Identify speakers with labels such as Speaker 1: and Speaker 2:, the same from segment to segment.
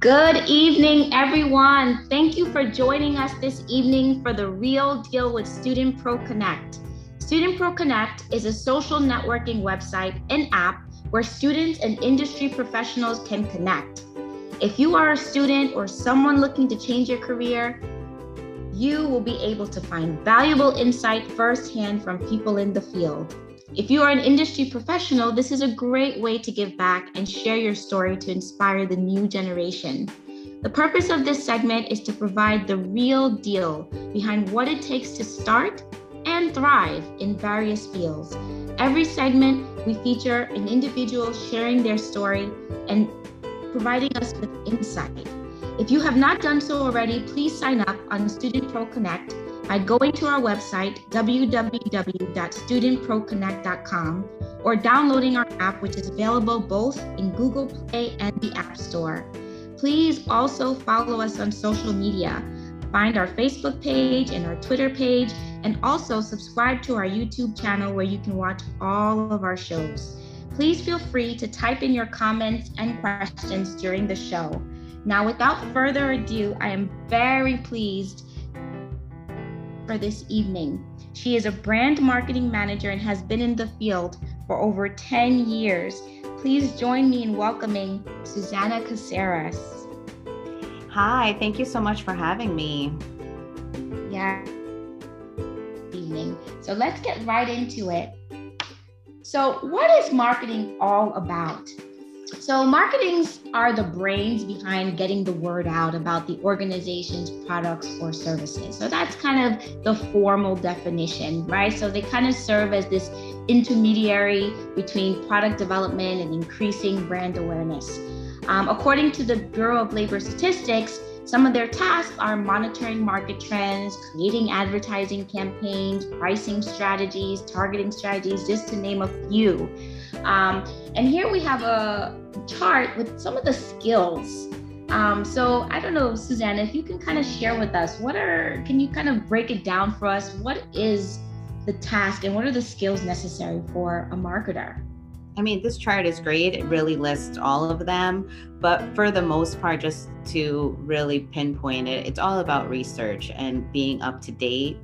Speaker 1: Good evening, everyone. Thank you for joining us this evening for the Real Deal with Student Pro Connect. Student Pro Connect is a social networking website and app where students and industry professionals can connect. If you are a student or someone looking to change your career, you will be able to find valuable insight firsthand from people in the field. If you are an industry professional, this is a great way to give back and share your story to inspire the new generation. The purpose of this segment is to provide the real deal behind what it takes to start and thrive in various fields. Every segment, we feature an individual sharing their story and providing us with insight. If you have not done so already, please sign up on Student Pro Connect by going to our website, www.studentproconnect.com, or downloading our app, which is available both in Google Play and the App Store. Please also follow us on social media. Find our Facebook page and our Twitter page, and also subscribe to our YouTube channel where you can watch all of our shows. Please feel free to type in your comments and questions during the show. Now, without further ado, I am very pleased for this evening. She is a brand marketing manager and has been in the field for over 10 years. Please join me in welcoming Susanna Caceres.
Speaker 2: Hi, thank you so much for having me.
Speaker 1: Yeah. Evening. So let's get right into it. So, what is marketing all about? So, marketings are the brains behind getting the word out about the organization's products or services. So, that's kind of the formal definition, right? So, they kind of serve as this intermediary between product development and increasing brand awareness. Um, according to the Bureau of Labor Statistics, some of their tasks are monitoring market trends, creating advertising campaigns, pricing strategies, targeting strategies, just to name a few. Um, and here we have a chart with some of the skills. Um, so I don't know, Susanna, if you can kind of share with us, what are, can you kind of break it down for us? What is the task and what are the skills necessary for a marketer?
Speaker 2: I mean, this chart is great. It really lists all of them. But for the most part, just to really pinpoint it, it's all about research and being up to date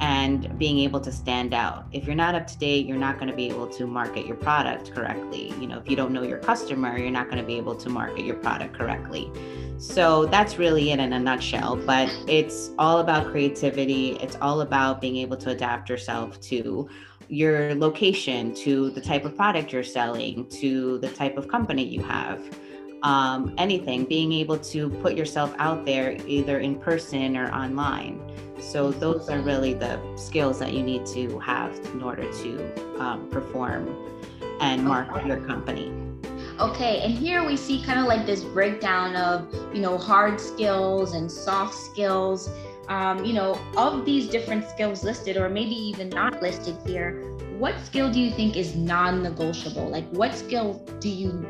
Speaker 2: and being able to stand out. If you're not up to date, you're not going to be able to market your product correctly. You know, if you don't know your customer, you're not going to be able to market your product correctly. So that's really it in a nutshell. But it's all about creativity. It's all about being able to adapt yourself to your location, to the type of product you're selling, to the type of company you have. Um, anything, being able to put yourself out there either in person or online. So, those are really the skills that you need to have in order to um, perform and market your company.
Speaker 1: Okay, and here we see kind of like this breakdown of, you know, hard skills and soft skills um, you know, of these different skills listed, or maybe even not listed here, what skill do you think is non negotiable? Like, what skill do you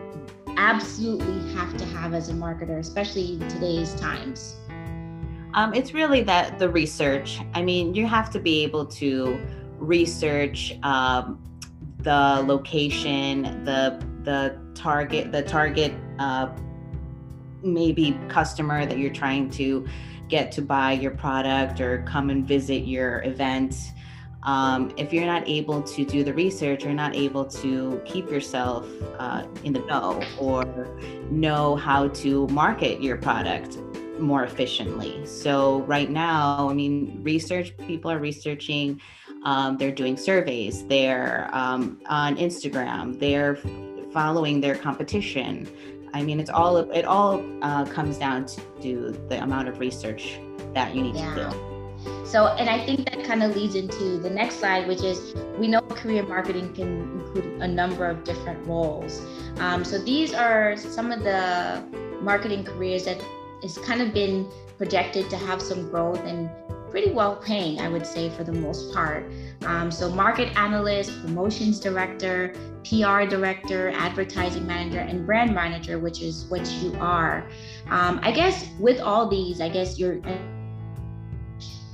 Speaker 1: absolutely have to have as a marketer, especially in today's times?
Speaker 2: Um, it's really that the research. I mean, you have to be able to research um, the location, the the target, the target uh, maybe customer that you're trying to get to buy your product or come and visit your event. Um, if you're not able to do the research, you're not able to keep yourself uh, in the know or know how to market your product more efficiently. So, right now, I mean, research, people are researching, um, they're doing surveys, they're um, on Instagram, they're following their competition. I mean, it's all it all uh, comes down to the amount of research that you need yeah. to do.
Speaker 1: So, and I think that kind of leads into the next slide, which is we know career marketing can include a number of different roles. Um, so these are some of the marketing careers that is kind of been projected to have some growth and pretty well paying, I would say, for the most part. Um, so, market analyst, promotions director, PR director, advertising manager, and brand manager, which is what you are. Um, I guess with all these, I guess you're,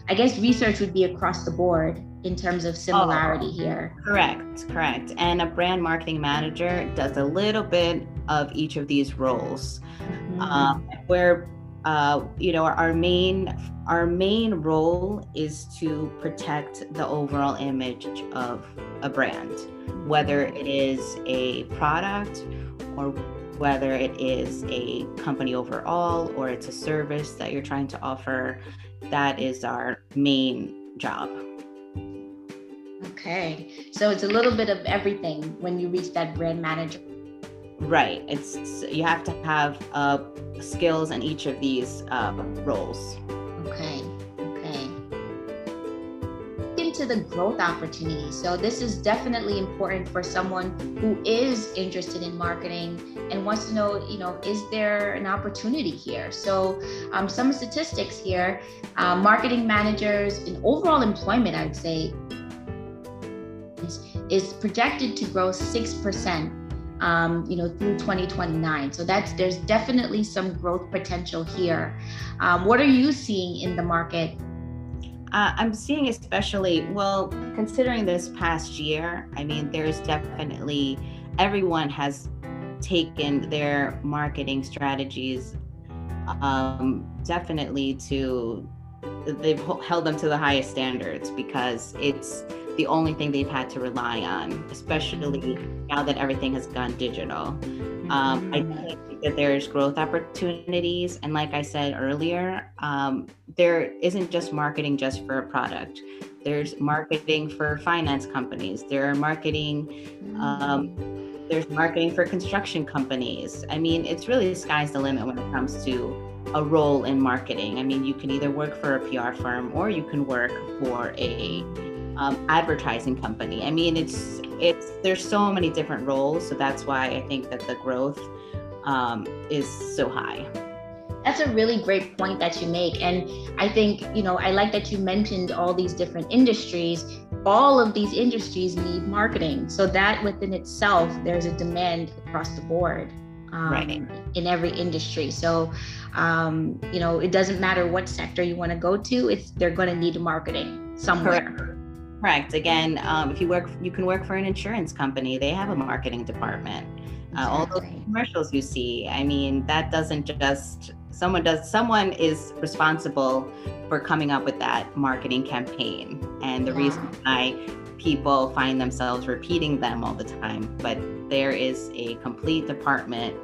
Speaker 1: I guess research would be across the board in terms of similarity oh, here.
Speaker 2: Correct, correct. And a brand marketing manager does a little bit of each of these roles.
Speaker 1: Mhm.
Speaker 2: Um, where uh, you know our main our main role is to protect the overall image of a brand, whether it is a product or whether it is a company overall or it's a service that you're trying to offer. That is our main job.
Speaker 1: Okay. So it's a little bit of everything when you reach that brand manager.
Speaker 2: Right. It's you have to have uh, skills in each of these uh, roles.
Speaker 1: Okay. Okay. Into the growth opportunity. So this is definitely important for someone who is interested in marketing and wants to know, you know, is there an opportunity here? So um, some statistics here: uh, marketing managers and overall employment, I would say, is projected to grow six percent um, you know, through 2029. So that's there's definitely some growth potential here. Um, what are you seeing in the market?
Speaker 2: Uh, I'm seeing especially well, considering this past year. I mean, there's definitely everyone has taken their marketing strategies um, definitely to they've held them to the highest standards because it's the only thing they've had to rely on, especially now that everything has gone digital. Um, I
Speaker 1: Mm-hmm.
Speaker 2: think that there's growth opportunities. And like I said earlier, um, there isn't just marketing just for a product. There's marketing for finance companies. There are marketing, um, there's marketing for construction companies. I mean, it's really the sky's the limit when it comes to a role in marketing. I mean, you can either work for a PR firm or you can work for a um, advertising company. I mean, it's it's there's so many different roles, so that's why I think that the growth um, is so high.
Speaker 1: That's a really great point that you make. And I think, you know, I like that you mentioned all these different industries. All of these industries need marketing. So that within itself, there's a demand across the board. Um,
Speaker 2: Right.
Speaker 1: in every industry. So, um, you know, it doesn't matter what sector you want to go to, it's they're going to need marketing somewhere.
Speaker 2: Correct. Again, um, if you work, you can work for an insurance company. They have a marketing department. Uh, all those commercials you see, I mean, that doesn't just someone does. Someone is responsible for coming up with that marketing campaign, and the reason why people find themselves repeating them all the time. But there is a complete department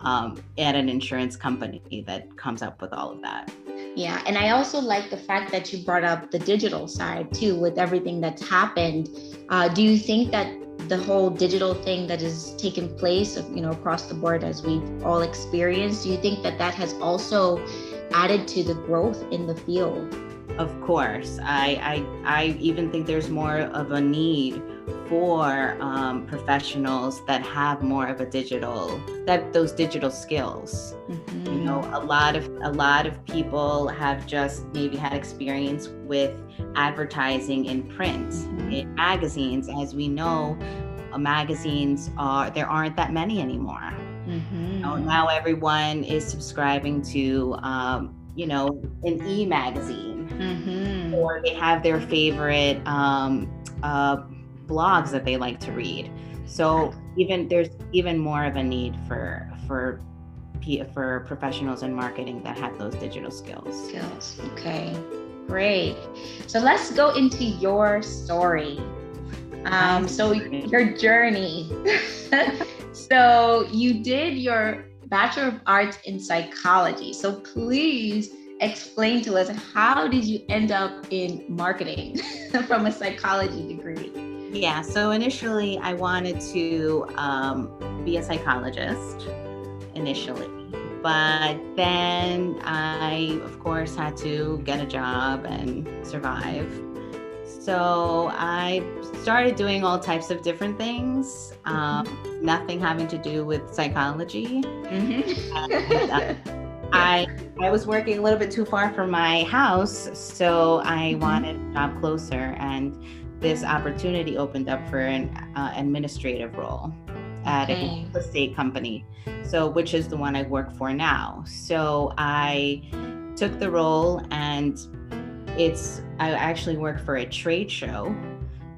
Speaker 2: um, at an insurance company that comes up with all of that.
Speaker 1: Yeah, and I also like the fact that you brought up the digital side too, with everything that's happened. Uh, do you think that the whole digital thing that has taken place, you know, across the board as we've all experienced, do you think that that has also added to the growth in the field?
Speaker 2: Of course, I I, I even think there's more of a need for um, professionals that have more of a digital that those digital skills. You know, a lot of a lot of people have just maybe had experience with advertising in print,
Speaker 1: Mhm.
Speaker 2: in magazines. As we know, uh, magazines are there aren't that many anymore.
Speaker 1: Mhm.
Speaker 2: You know, now everyone is subscribing to um, you know an e-magazine
Speaker 1: Mhm.
Speaker 2: or they have their favorite um, uh, blogs that they like to read. So even there's even more of a need for for for professionals in marketing that have those digital skills.
Speaker 1: skills. Okay, great. So let's go into your story. Um, so your journey. so you did your Bachelor of Arts in Psychology. So please explain to us how did you end up in marketing from a psychology degree?
Speaker 2: Yeah. So initially, I wanted to um, be a psychologist initially. But then I, of course, had to get a job and survive. So I started doing all types of different things, um, nothing having to do with psychology. And, uh, I I was working a little bit too far from my house, so I
Speaker 1: Mhm.
Speaker 2: wanted a job closer, and this opportunity opened up for an uh, administrative role at
Speaker 1: Okay.
Speaker 2: a real estate company, so which is the one I work for now. So I took the role, and it's I actually work for a trade show.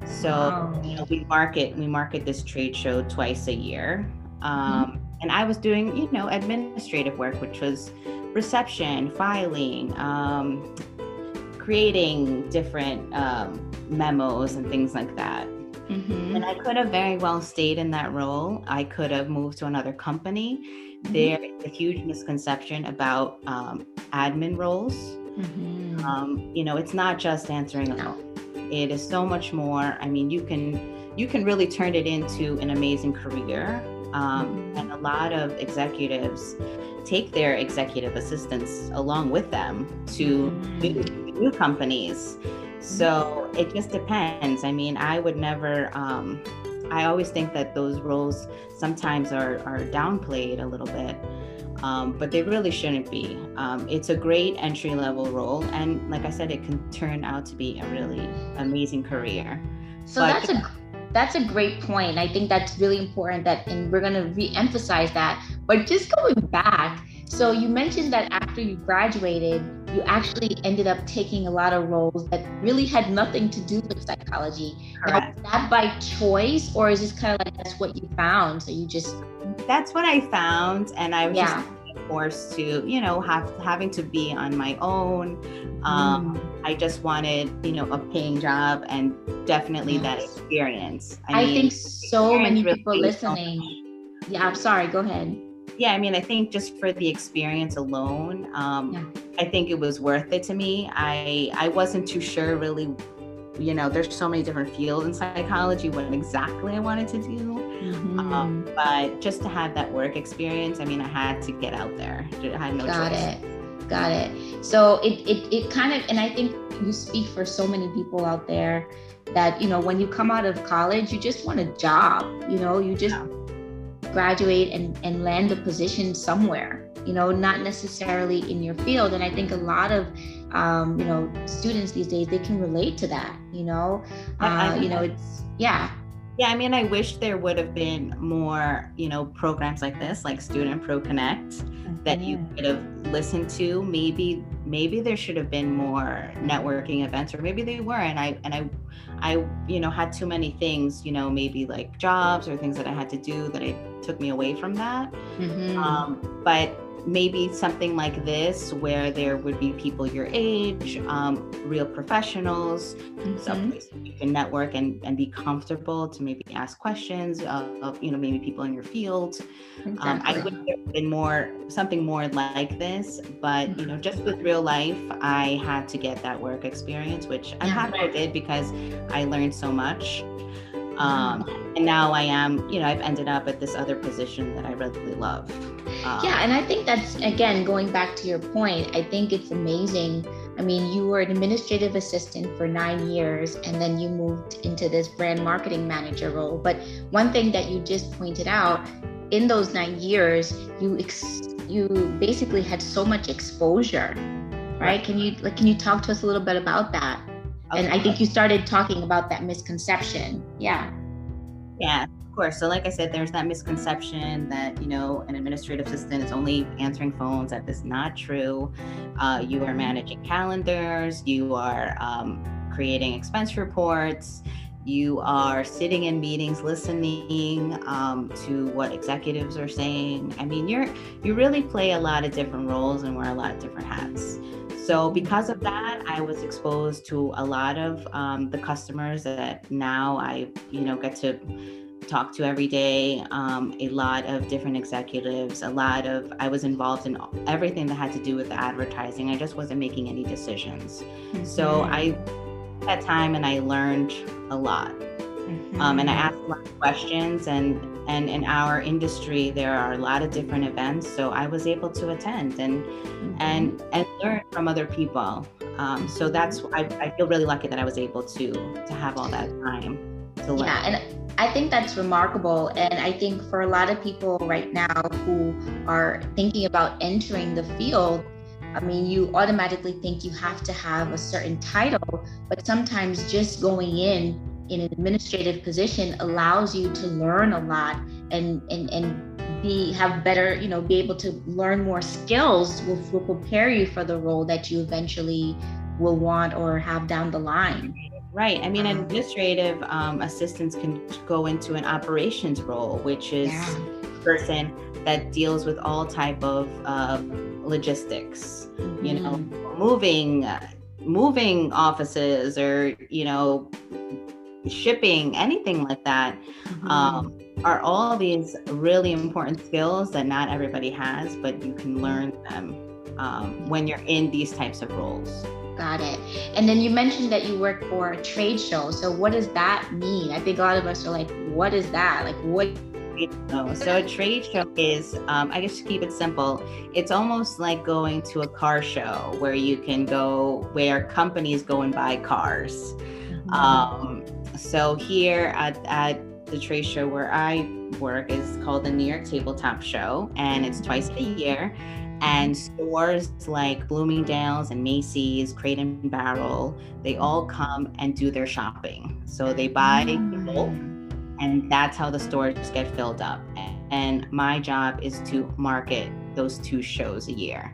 Speaker 2: So
Speaker 1: Wow.
Speaker 2: you know, we market we market this trade show twice a year. Um, and I was doing, you know, administrative work, which was reception, filing, um, creating different um, memos and things like that. Mm-hmm. And I could have very well stayed in that role. I could have moved to another company. Mm-hmm. There is a huge misconception about um, admin roles. Mm-hmm. Um, you know, it's not just answering a phone. It is so much more. I mean, you can you can really turn it into an amazing career. Um, and a lot of executives take their executive assistants along with them to new, new companies. So it just depends. I mean, I would never, um, I always think that those roles sometimes are, are downplayed a little bit. Um, but they really shouldn't be. Um, it's a great entry level role, and like I said, it can turn out to be a really amazing career.
Speaker 1: So but, that's a that's a great point. I think that's really important that, and we're going to re-emphasize that. But just going back, so you mentioned that after you graduated, you actually ended up taking a lot of roles that really had nothing to do with psychology. Correct. Now, is that by choice, or is this kind of like that's what you found? So you just
Speaker 2: that's what I found, and I was yeah. just forced to, you know, have having to be on my own. Um, mm. I just wanted, you know, a paying job and definitely yes. that experience.
Speaker 1: I, I mean, think so many people listening. Yeah, I'm sorry. Go ahead.
Speaker 2: Yeah, I mean, I think just for the experience alone, um, yeah. I think it was worth it to me. I I wasn't too sure really you know, there's so many different fields in psychology, what exactly I wanted to do. Mm-hmm. Um, but just to have that work experience, I mean, I had to get out there. I had no
Speaker 1: Got
Speaker 2: choice.
Speaker 1: it. Got it. So it, it, it kind of, and I think you speak for so many people out there that, you know, when you come out of college, you just want a job, you know, you just yeah. Graduate and, and land a position somewhere, you know, not necessarily in your field. And I think a lot of um, you know, students these days, they can relate to that, you know, uh, you know, it's, yeah.
Speaker 2: Yeah, I mean, I wish there would have been more, you know, programs like this, like Student Pro Connect, that you could have listened to. Maybe, maybe there should have been more networking events, or maybe they were. And I, and I, I, you know, had too many things, you know, maybe like jobs or things that I had to do that it took me away from that. Mm-hmm. Um, but maybe something like this where there would be people your age um, real professionals mm-hmm. someplace you can network and, and be comfortable to maybe ask questions of, of you know maybe people in your field exactly. um, i would have been more something more like this but you know just with real life i had to get that work experience which i'm happy i did because i learned so much um, and now I am, you know, I've ended up at this other position that I really love.
Speaker 1: Um, yeah, and I think that's again going back to your point. I think it's amazing. I mean, you were an administrative assistant for nine years, and then you moved into this brand marketing manager role. But one thing that you just pointed out, in those nine years, you ex- you basically had so much exposure, right? Can you like can you talk to us a little bit about that? And I think you started talking about that misconception. Yeah.
Speaker 2: Yeah, of course. So, like I said, there's that misconception that, you know, an administrative assistant is only answering phones. That is not true. Uh, you are managing calendars, you are um, creating expense reports, you are sitting in meetings listening um, to what executives are saying i mean you're you really play a lot of different roles and wear a lot of different hats so because of that, I was exposed to a lot of um, the customers that now I, you know, get to talk to every day. Um, a lot of different executives. A lot of I was involved in everything that had to do with advertising. I just wasn't making any decisions. Mm-hmm. So I that time and I learned a lot. Mm-hmm. Um, and I asked a lot of questions and and in our industry there are a lot of different events so i was able to attend and mm-hmm. and and learn from other people um, so that's I, I feel really lucky that i was able to to have all that time to learn
Speaker 1: yeah and I think that's remarkable. And I think for a lot of people right now who are thinking about entering the field, I mean, you automatically think you have to have a certain title, but sometimes just going in in an administrative position allows you to learn a lot and and and be have better you know be able to learn more skills will, will prepare you for the role that you eventually will want or have down the line
Speaker 2: right i mean um, administrative um, assistants can go into an operations role which is yeah person that deals with all type of uh, logistics. Mm-hmm. You know, mm-hmm. moving, uh, moving offices, or you know, shipping, anything like that. Mm-hmm. Um, are all these really important skills that not everybody has, but you can learn them um, when you're in these types of roles.
Speaker 1: Got it. And then you mentioned that you work for a trade show. So what does that mean? I think a lot of us are like, what is that? Like what
Speaker 2: so a trade show is, um, I guess to keep it simple, it's almost like going to a car show where you can go where companies go and buy cars. Mm-hmm. Um, so here at, at the trade show where I work is called the New York Tabletop Show, and it's twice a year and stores like Bloomingdale's and Macy's, Crate and Barrel, they all come and do their shopping. So they buy mm. and that's how the stores get filled up. And my job is to market those two shows a year.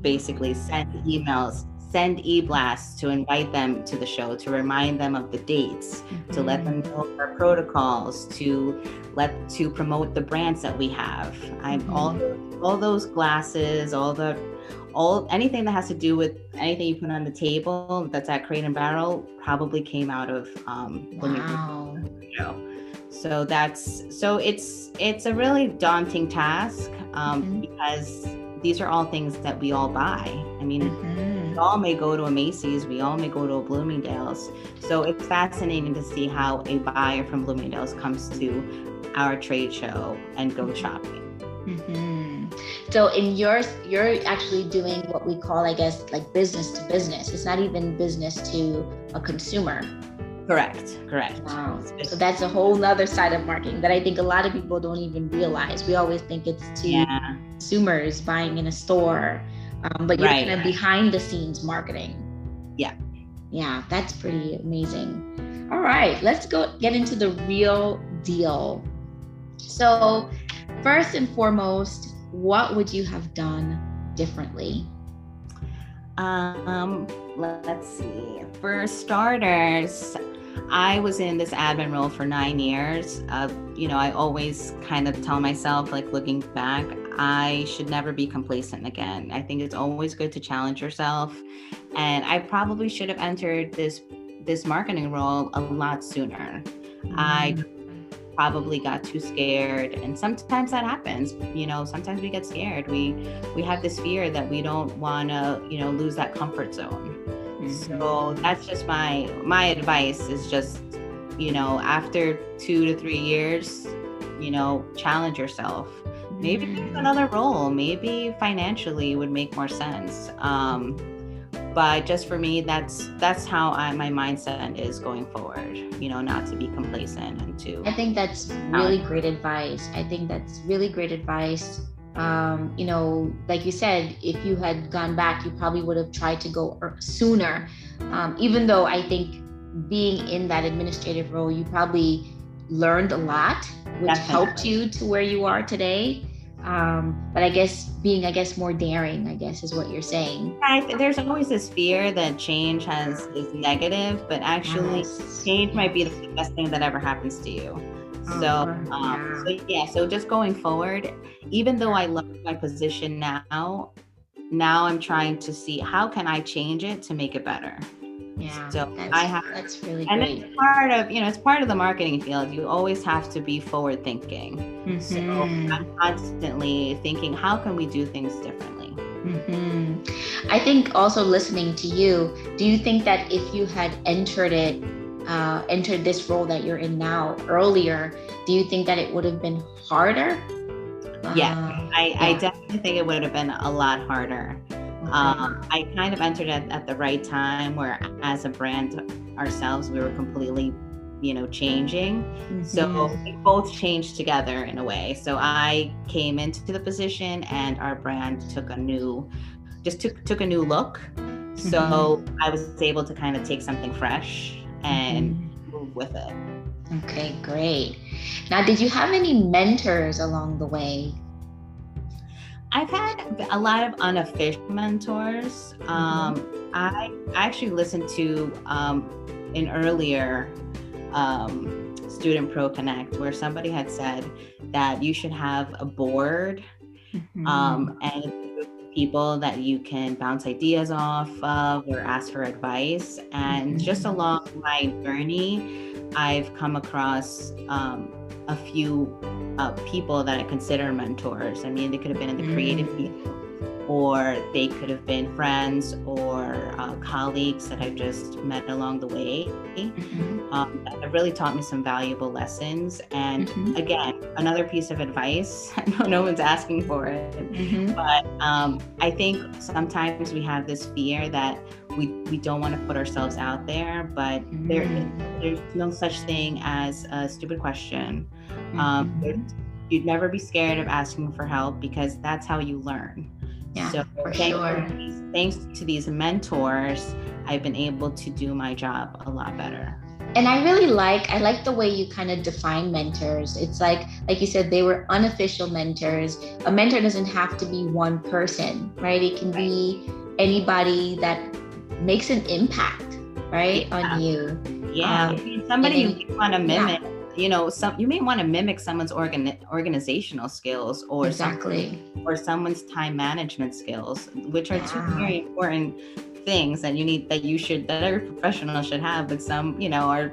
Speaker 2: Basically, send emails, send e-blasts to invite them to the show, to remind them of the dates, mm-hmm. to let them know our protocols, to let to promote the brands that we have. I'm mm-hmm. all all those glasses, all the all anything that has to do with anything you put on the table that's at Crate and Barrel probably came out of um, wow. show. So that's so it's it's a really daunting task um, mm-hmm. because these are all things that we all buy. I mean, mm-hmm. We all may go to a Macy's, we all may go to a Bloomingdale's. So it's fascinating to see how a buyer from Bloomingdale's comes to our trade show and go shopping.
Speaker 1: Mm-hmm. So in yours, you're actually doing what we call, I guess, like business to business. It's not even business to a consumer.
Speaker 2: Correct. Correct.
Speaker 1: Wow. So that's a whole other side of marketing that I think a lot of people don't even realize. We always think it's to yeah. consumers buying in a store, um, but you're right. kind of behind the scenes marketing.
Speaker 2: Yeah.
Speaker 1: Yeah, that's pretty amazing. All right, let's go get into the real deal. So, first and foremost, what would you have done differently?
Speaker 2: Um, let's see. For starters, I was in this admin role for nine years. Uh, you know, I always kind of tell myself, like looking back, I should never be complacent again. I think it's always good to challenge yourself, and I probably should have entered this this marketing role a lot sooner. Mm-hmm. I probably got too scared and sometimes that happens you know sometimes we get scared we we have this fear that we don't want to you know lose that comfort zone so that's just my my advice is just you know after two to three years you know challenge yourself maybe mm-hmm. another role maybe financially would make more sense um, but just for me that's that's how I, my mindset is going forward you know not to be complacent and to
Speaker 1: i think that's really great advice i think that's really great advice um, you know, like you said, if you had gone back, you probably would have tried to go sooner. Um, even though I think being in that administrative role, you probably learned a lot, which Definitely. helped you to where you are today. Um, but I guess being, I guess, more daring, I guess, is what you're saying.
Speaker 2: I, there's always this fear that change has is negative, but actually, yes. change might be the best thing that ever happens to you. So, uh-huh. um, so yeah, so just going forward, even though I love my position now, now I'm trying to see how can I change it to make it better.
Speaker 1: Yeah. So I have that's really
Speaker 2: and
Speaker 1: great.
Speaker 2: it's part of you know it's part of the marketing field. You always have to be forward thinking. Mm-hmm. So I'm constantly thinking, how can we do things differently?
Speaker 1: Mm-hmm. I think also listening to you, do you think that if you had entered it uh, entered this role that you're in now earlier, do you think that it would have been harder?
Speaker 2: Yeah, uh, I, yeah. I definitely think it would have been a lot harder. Okay. Um, I kind of entered at, at the right time where, as a brand ourselves, we were completely, you know, changing. Mm-hmm. So we both changed together in a way. So I came into the position, and our brand took a new, just took took a new look. So mm-hmm. I was able to kind of take something fresh and mm-hmm. move with it.
Speaker 1: Okay, great. Now, did you have any mentors along the way?
Speaker 2: I've had a lot of unofficial mentors. Um, mm-hmm. I actually listened to um, an earlier um, Student Pro Connect where somebody had said that you should have a board
Speaker 1: Mhm.
Speaker 2: um, and people that you can bounce ideas off of or ask for advice. And just
Speaker 1: Mhm.
Speaker 2: along my journey, I've come across um, a few uh, people that I consider mentors. I mean, they could have been in the creative
Speaker 1: Mm.
Speaker 2: field, or they could have been friends or uh, colleagues that I've just met along the way.
Speaker 1: Mhm.
Speaker 2: Um, that really taught me some valuable lessons. And
Speaker 1: Mhm.
Speaker 2: again, another piece of advice. I know no one's asking for it,
Speaker 1: Mhm.
Speaker 2: but um, I think sometimes we have this fear that we, we don't want to put ourselves out there, but there
Speaker 1: Mm.
Speaker 2: there's no such thing as a stupid question. Um,
Speaker 1: Mhm.
Speaker 2: there's- you'd never be scared of asking for help because that's how you learn.
Speaker 1: Yeah,
Speaker 2: so
Speaker 1: for
Speaker 2: thanks,
Speaker 1: sure.
Speaker 2: to these, thanks to these mentors, I've been able to do my job a lot better.
Speaker 1: and i really like i like the way you kind of define mentors it's like like you said they were unofficial mentors a mentor doesn't have to be one person right it can be anybody that makes an impact right on you
Speaker 2: Yeah,
Speaker 1: Um,
Speaker 2: somebody you want to mimic. You know, some you may want to mimic someone's organ organizational skills or
Speaker 1: exactly
Speaker 2: some, or someone's time management skills, which are two very important things that you need that you should that every professional should have. But some, you know, are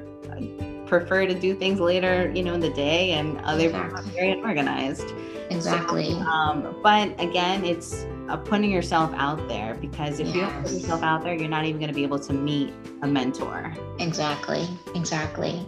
Speaker 2: prefer to do things later, you know, in the day, and other people are very unorganized.
Speaker 1: exactly
Speaker 2: Um, but again, it's uh, putting yourself out there because if you don't put yourself out there, you're not even going to be able to meet a mentor.
Speaker 1: Exactly, exactly.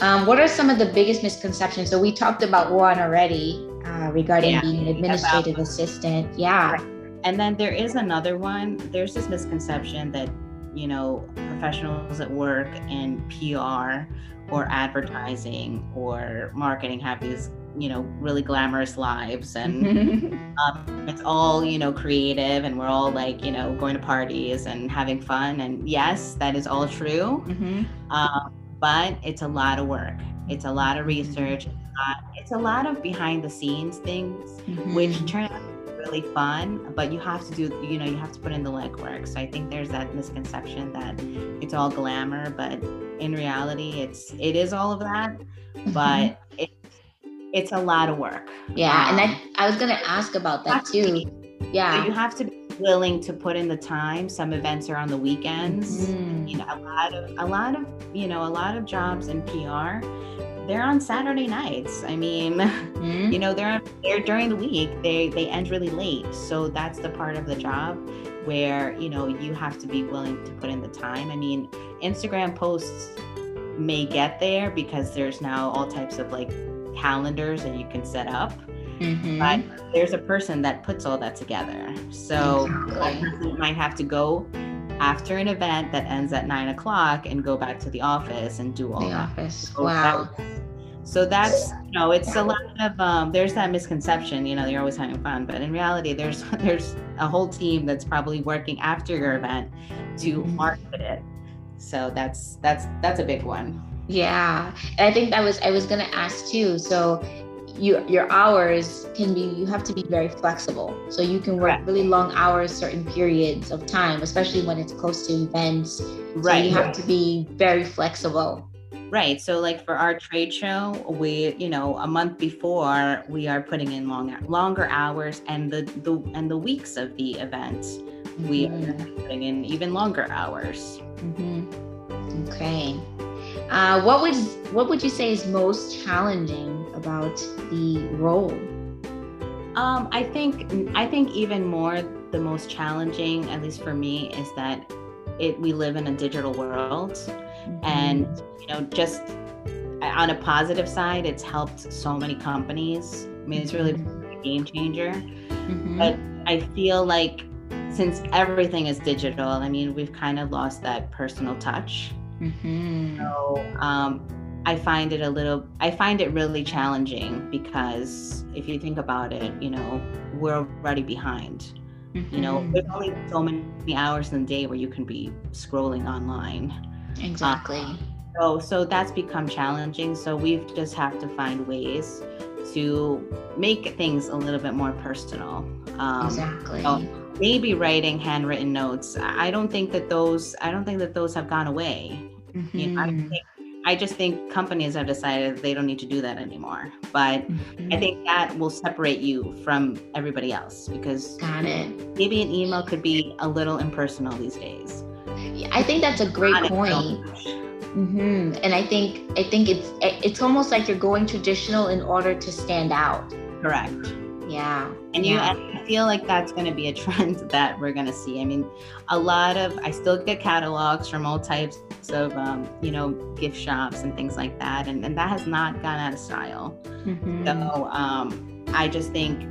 Speaker 1: Um, what are some of the biggest misconceptions? So we talked about one already uh, regarding
Speaker 2: Yeah,
Speaker 1: being an administrative assistant. Yeah.
Speaker 2: And then there is another one. There's this misconception that, you know, professionals at work in PR or advertising or marketing have these, you know, really glamorous lives and um, it's all, you know, creative and we're all like, you know, going to parties and having fun. And yes, that is all true.
Speaker 1: Mhm.
Speaker 2: Um, but it's a lot of work. It's a lot of research. It's a lot, it's a lot of behind the scenes things which
Speaker 1: Mhm.
Speaker 2: turn out to be really fun but you have to do you know you have to put in the legwork so i think there's that misconception that it's all glamour but in reality it's it is all of that
Speaker 1: Mm-hmm.
Speaker 2: but it's it's a lot of work
Speaker 1: yeah, and
Speaker 2: Um,
Speaker 1: I I was gonna ask about that too.
Speaker 2: be- so
Speaker 1: Yeah.
Speaker 2: you have to be willing to put in the time. Some events are on the weekends.
Speaker 1: Mhm.
Speaker 2: you know a lot of a lot of you know a lot of jobs in pr they're on saturday nights. I mean
Speaker 1: Mhm.
Speaker 2: you know they're they're during the week. They they end really late. So that's the part of the job where you know you have to be willing to put in the time. I mean instagram posts may get there because there's now all types of like calendars that you can set up
Speaker 1: Mhm.
Speaker 2: but there's a person that puts all that together so that person might have to go after an event that ends at nine o'clock and go back to the office and do all
Speaker 1: The
Speaker 2: that
Speaker 1: office.
Speaker 2: so
Speaker 1: Wow.
Speaker 2: that- so that's you know it's a lot of um, there's that misconception you know you're always having fun but in reality there's there's a whole team that's probably working after your event to
Speaker 1: Mhm.
Speaker 2: market it so that's that's that's a big one
Speaker 1: Yeah, and I think that was I was gonna ask too. So, you your hours can be you have to be very flexible. So you can work
Speaker 2: Correct.
Speaker 1: really long hours, certain periods of time, especially when it's close to events. So
Speaker 2: right
Speaker 1: you have to be very flexible.
Speaker 2: right so like for our trade show we you know a month before we are putting in long longer hours and the the and the weeks of the event we are
Speaker 1: Mhm,
Speaker 2: putting in even longer hours
Speaker 1: mhm. Okay. Uh, what would what would you say is most challenging about the role?
Speaker 2: Um, I think I think even more the most challenging, at least for me, is that it we live in a digital world, and you know, just on a positive side, it's helped so many companies. I mean, it's really a game changer.
Speaker 1: Mhm.
Speaker 2: But I feel like since everything is digital, I mean, we've kind of lost that personal touch.
Speaker 1: Mhm.
Speaker 2: So um, I find it a little, I find it really challenging because if you think about it, you know, we're already behind. You know,
Speaker 1: Mhm.
Speaker 2: there's only so many hours in the day where you can be scrolling online.
Speaker 1: exactly.
Speaker 2: So, so that's become challenging. So we've just have to find ways to make things a little bit more personal. Um,
Speaker 1: exactly.
Speaker 2: so maybe writing handwritten notes. I don't think that those, I don't think that those have gone away. You know, I
Speaker 1: Mhm.
Speaker 2: think I just think companies have decided they don't need to do that anymore. But mm-hmm. I think that will separate you from everybody else because maybe an email could be a little impersonal these days.
Speaker 1: I think that's a great Not point. Mm-hmm. And I think I think it's it's almost like you're going traditional in order to stand out.
Speaker 2: Correct.
Speaker 1: Yeah.
Speaker 2: And you, yeah. I feel like that's going to be a trend that we're going to see. I mean, a lot of, I still get catalogs from all types of, um, you know, gift shops and things like that. And, and that has not gone out of style. Mm-hmm. So um, I just think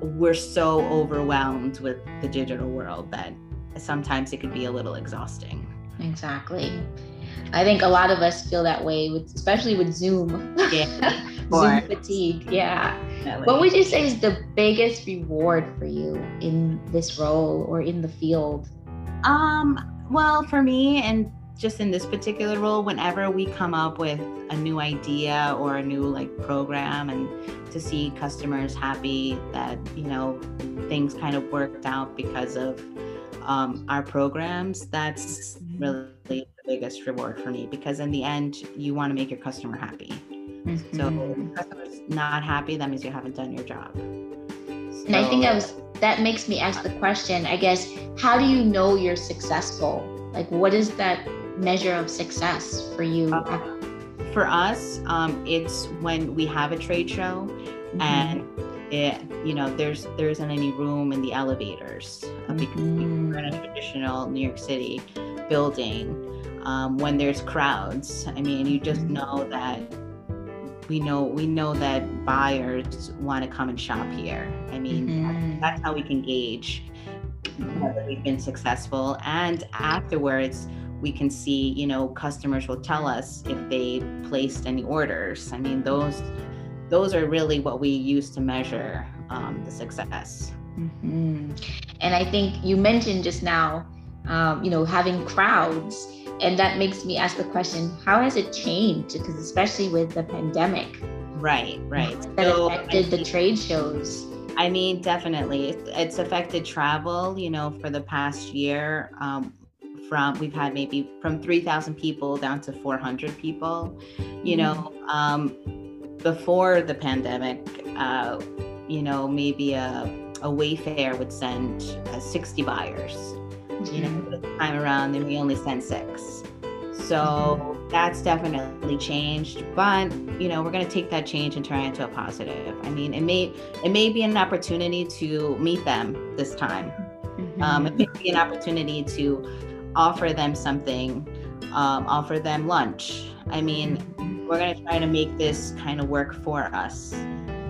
Speaker 2: we're so overwhelmed with the digital world that sometimes it could be a little exhausting.
Speaker 1: Exactly. I think a lot of us feel that way, with, especially with Zoom. Yeah. Zoom fatigue. Yeah. Definitely. What would you say is the biggest reward for you in this role or in the field?
Speaker 2: Um, well, for me and just in this particular role, whenever we come up with a new idea or a new like program and to see customers happy that, you know, things kind of worked out because of um, our programs, that's mm-hmm. really the biggest reward for me because in the end, you want to make your customer happy. Mm-hmm. So if customer's not happy, that means you haven't done your job.
Speaker 1: So, and I think that was that makes me ask the question, I guess, how do you know you're successful? Like what is that measure of success for you? Uh,
Speaker 2: for us, um, it's when we have a trade show mm-hmm. and it, you know, there's there isn't any room in the elevators uh, because mm-hmm. we're in a traditional New York City building. Um, when there's crowds, I mean, you just mm-hmm. know that we know we know that buyers want to come and shop here. I mean, mm-hmm. that's how we can gauge whether we've been successful. And afterwards, we can see, you know, customers will tell us if they placed any orders. I mean, those those are really what we use to measure um, the success.
Speaker 1: Mm-hmm. And I think you mentioned just now, um, you know, having crowds and that makes me ask the question how has it changed? Because especially with the pandemic.
Speaker 2: Right right.
Speaker 1: That so, affected the trade shows?
Speaker 2: I mean definitely. It's affected travel you know for the past year um, from we've had maybe from 3000 people down to 400 people you know mm-hmm. um, before the pandemic uh, you know maybe a, a wayfair would send uh, 60 buyers you know, this time around, then we only sent six. So that's definitely changed. But you know, we're gonna take that change and turn it into a positive. I mean, it may it may be an opportunity to meet them this time. Mm-hmm. Um, it may be an opportunity to offer them something, um, offer them lunch. I mean, mm-hmm. we're gonna try to make this kind of work for us.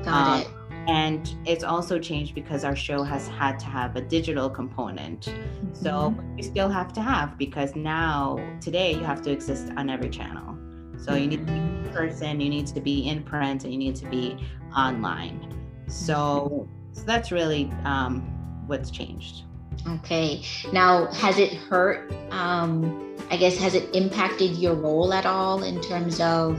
Speaker 1: Got um, it
Speaker 2: and it's also changed because our show has had to have a digital component. Mm-hmm. so we still have to have because now today you have to exist on every channel. So you need to be in person you need to be in print and you need to be online. So, so that's really um, what's changed.
Speaker 1: Okay. Now has it hurt um, i guess has it impacted your role at all in terms of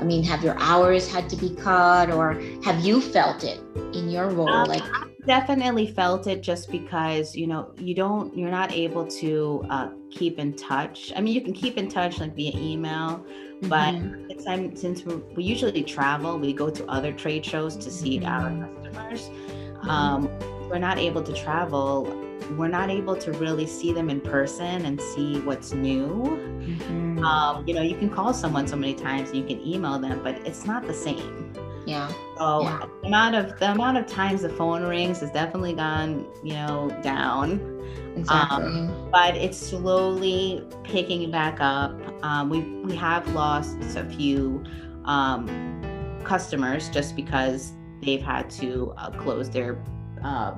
Speaker 1: I mean, have your hours had to be cut or have you felt it in your role? Um, like I
Speaker 2: definitely felt it just because, you know, you don't, you're not able to uh, keep in touch. I mean, you can keep in touch like via email, but mm-hmm. time, since we usually travel, we go to other trade shows to see mm-hmm. our customers. Mm-hmm. Um, we're not able to travel we're not able to really see them in person and see what's new. Mm-hmm. Um, you know, you can call someone so many times and you can email them, but it's not the same.
Speaker 1: Yeah.
Speaker 2: So
Speaker 1: yeah.
Speaker 2: the amount of the amount of times the phone rings has definitely gone, you know, down.
Speaker 1: Exactly. Um,
Speaker 2: but it's slowly picking back up. Um, we we have lost a few um, customers just because they've had to uh, close their uh,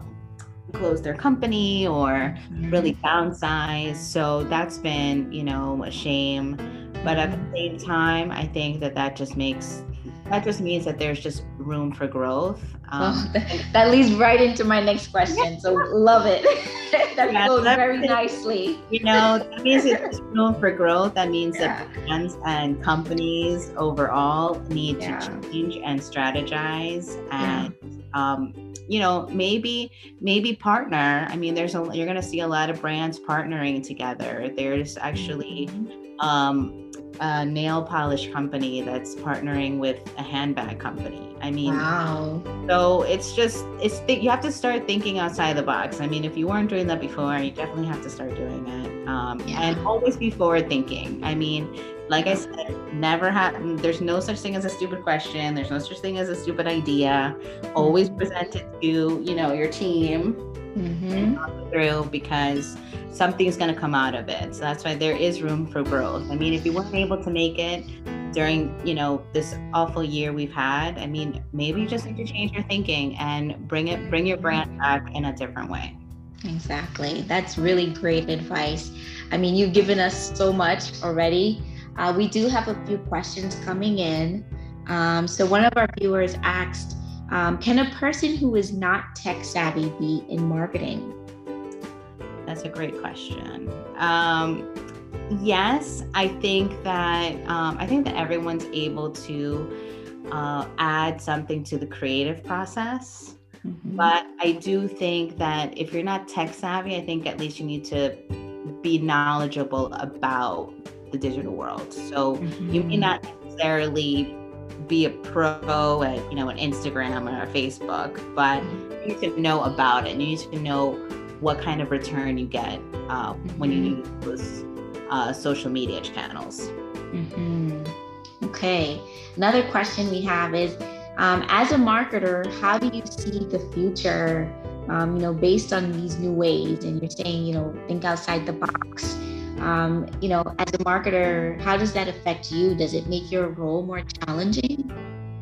Speaker 2: close their company or really mm-hmm. downsize. So that's been, you know, a shame. But at the same time, I think that that just makes that just means that there's just room for growth.
Speaker 1: Um, that, that, leads right into my next question. So love it. that yeah, goes very nicely.
Speaker 2: You know, that means it's room for growth. That means yeah. that brands and companies overall need yeah. to change and strategize and um, you know maybe maybe partner i mean there's a you're going to see a lot of brands partnering together there's actually mm-hmm. um, a nail polish company that's partnering with a handbag company. I mean,
Speaker 1: wow.
Speaker 2: So it's just it's th- you have to start thinking outside the box. I mean, if you weren't doing that before, you definitely have to start doing it. Um, yeah. And always be forward thinking. I mean, like I said, never have. There's no such thing as a stupid question. There's no such thing as a stupid idea. Always mm-hmm. present it to you know your team mm-hmm. through because something's going to come out of it. So that's why there is room for growth. I mean, if you weren't able to make it during, you know, this awful year we've had, I mean, maybe you just need to change your thinking and bring it, bring your brand back in a different way.
Speaker 1: Exactly. That's really great advice. I mean, you've given us so much already. Uh, we do have a few questions coming in. Um, so one of our viewers asked, um, can a person who is not tech savvy be in marketing?
Speaker 2: That's a great question. Um, yes, I think that um, I think that everyone's able to uh, add something to the creative process. Mm-hmm. But I do think that if you're not tech savvy, I think at least you need to be knowledgeable about the digital world. So mm-hmm. you may mm-hmm. not necessarily be a pro at you know an Instagram or a Facebook, but mm-hmm. you need to know about it. And You need to know what kind of return you get uh, when you mm-hmm. use those uh, social media channels.
Speaker 1: Mm-hmm. Okay. Another question we have is, um, as a marketer, how do you see the future? Um, you know, based on these new ways, and you're saying, you know, think outside the box. Um, you know, as a marketer, how does that affect you? Does it make your role more challenging?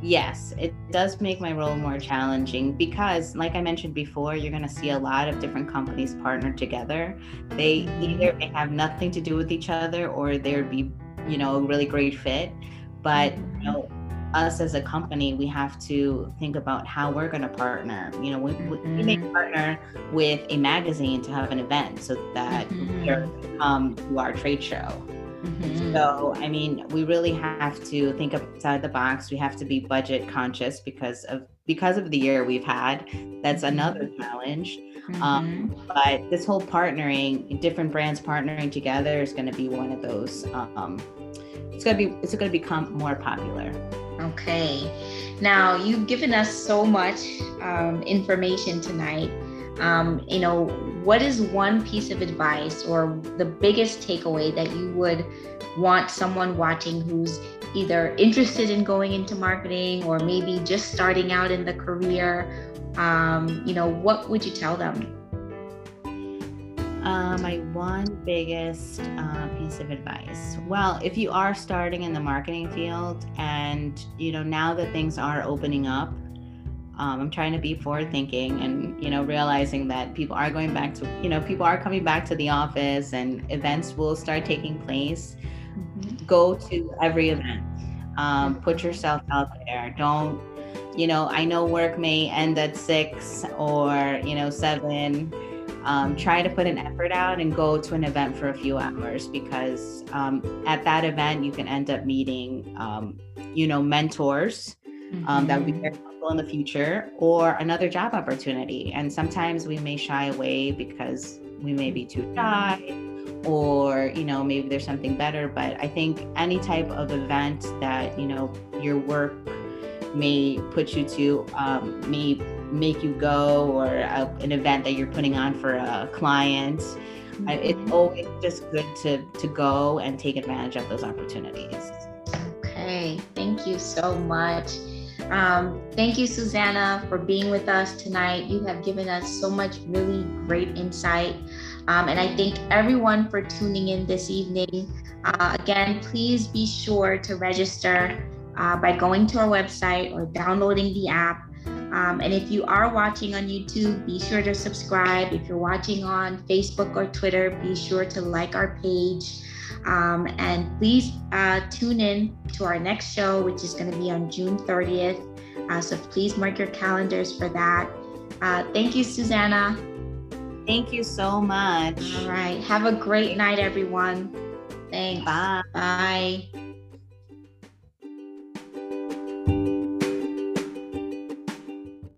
Speaker 2: Yes, it does make my role more challenging because, like I mentioned before, you're going to see a lot of different companies partner together. They either may have nothing to do with each other or there'd be, you know, a really great fit. But, you know, us as a company, we have to think about how we're going to partner. You know, we, we may mm-hmm. partner with a magazine to have an event so that mm-hmm. they're come to our trade show Mm-hmm. So, I mean, we really have to think outside the box. We have to be budget conscious because of because of the year we've had. That's mm-hmm. another challenge. Um, mm-hmm. Um, but this whole partnering, different brands partnering together, is going to be one of those. Um, it's going to be it's going to become more popular.
Speaker 1: Okay. Now you've given us so much um, information tonight. Um, you know, what is one piece of advice or the biggest takeaway that you would want someone watching who's either interested in going into marketing or maybe just starting out in the career? Um, you know, what would you tell them?
Speaker 2: Uh, my one biggest uh, piece of advice. Well, if you are starting in the marketing field and, you know, now that things are opening up, um, i'm trying to be forward thinking and you know realizing that people are going back to you know people are coming back to the office and events will start taking place mm-hmm. go to every event um, put yourself out there don't you know i know work may end at six or you know seven um, try to put an effort out and go to an event for a few hours because um, at that event you can end up meeting um, you know mentors mm-hmm. that would be very helpful in the future or another job opportunity. And sometimes we may shy away because we may be too shy or you know maybe there's something better but i think any type of event that you know your work may put you to um, may make you go or a, an event that you're putting on for a client mm-hmm. it's always just good to to go and take advantage of those opportunities
Speaker 1: okay thank you so much um, thank you, Susanna, for being with us tonight. You have given us so much really great insight. Um, and I thank everyone for tuning in this evening. Uh, again, please be sure to register uh, by going to our website or downloading the app. Um, and if you are watching on YouTube, be sure to subscribe. If you're watching on Facebook or Twitter, be sure to like our page. Um, and please uh, tune in to our next show, which is going to be on June 30th. Uh, so please mark your calendars for that. Uh, thank you, Susanna.
Speaker 2: Thank you so much.
Speaker 1: All right. Have a great night, everyone. Thanks.
Speaker 2: Bye.
Speaker 1: Bye.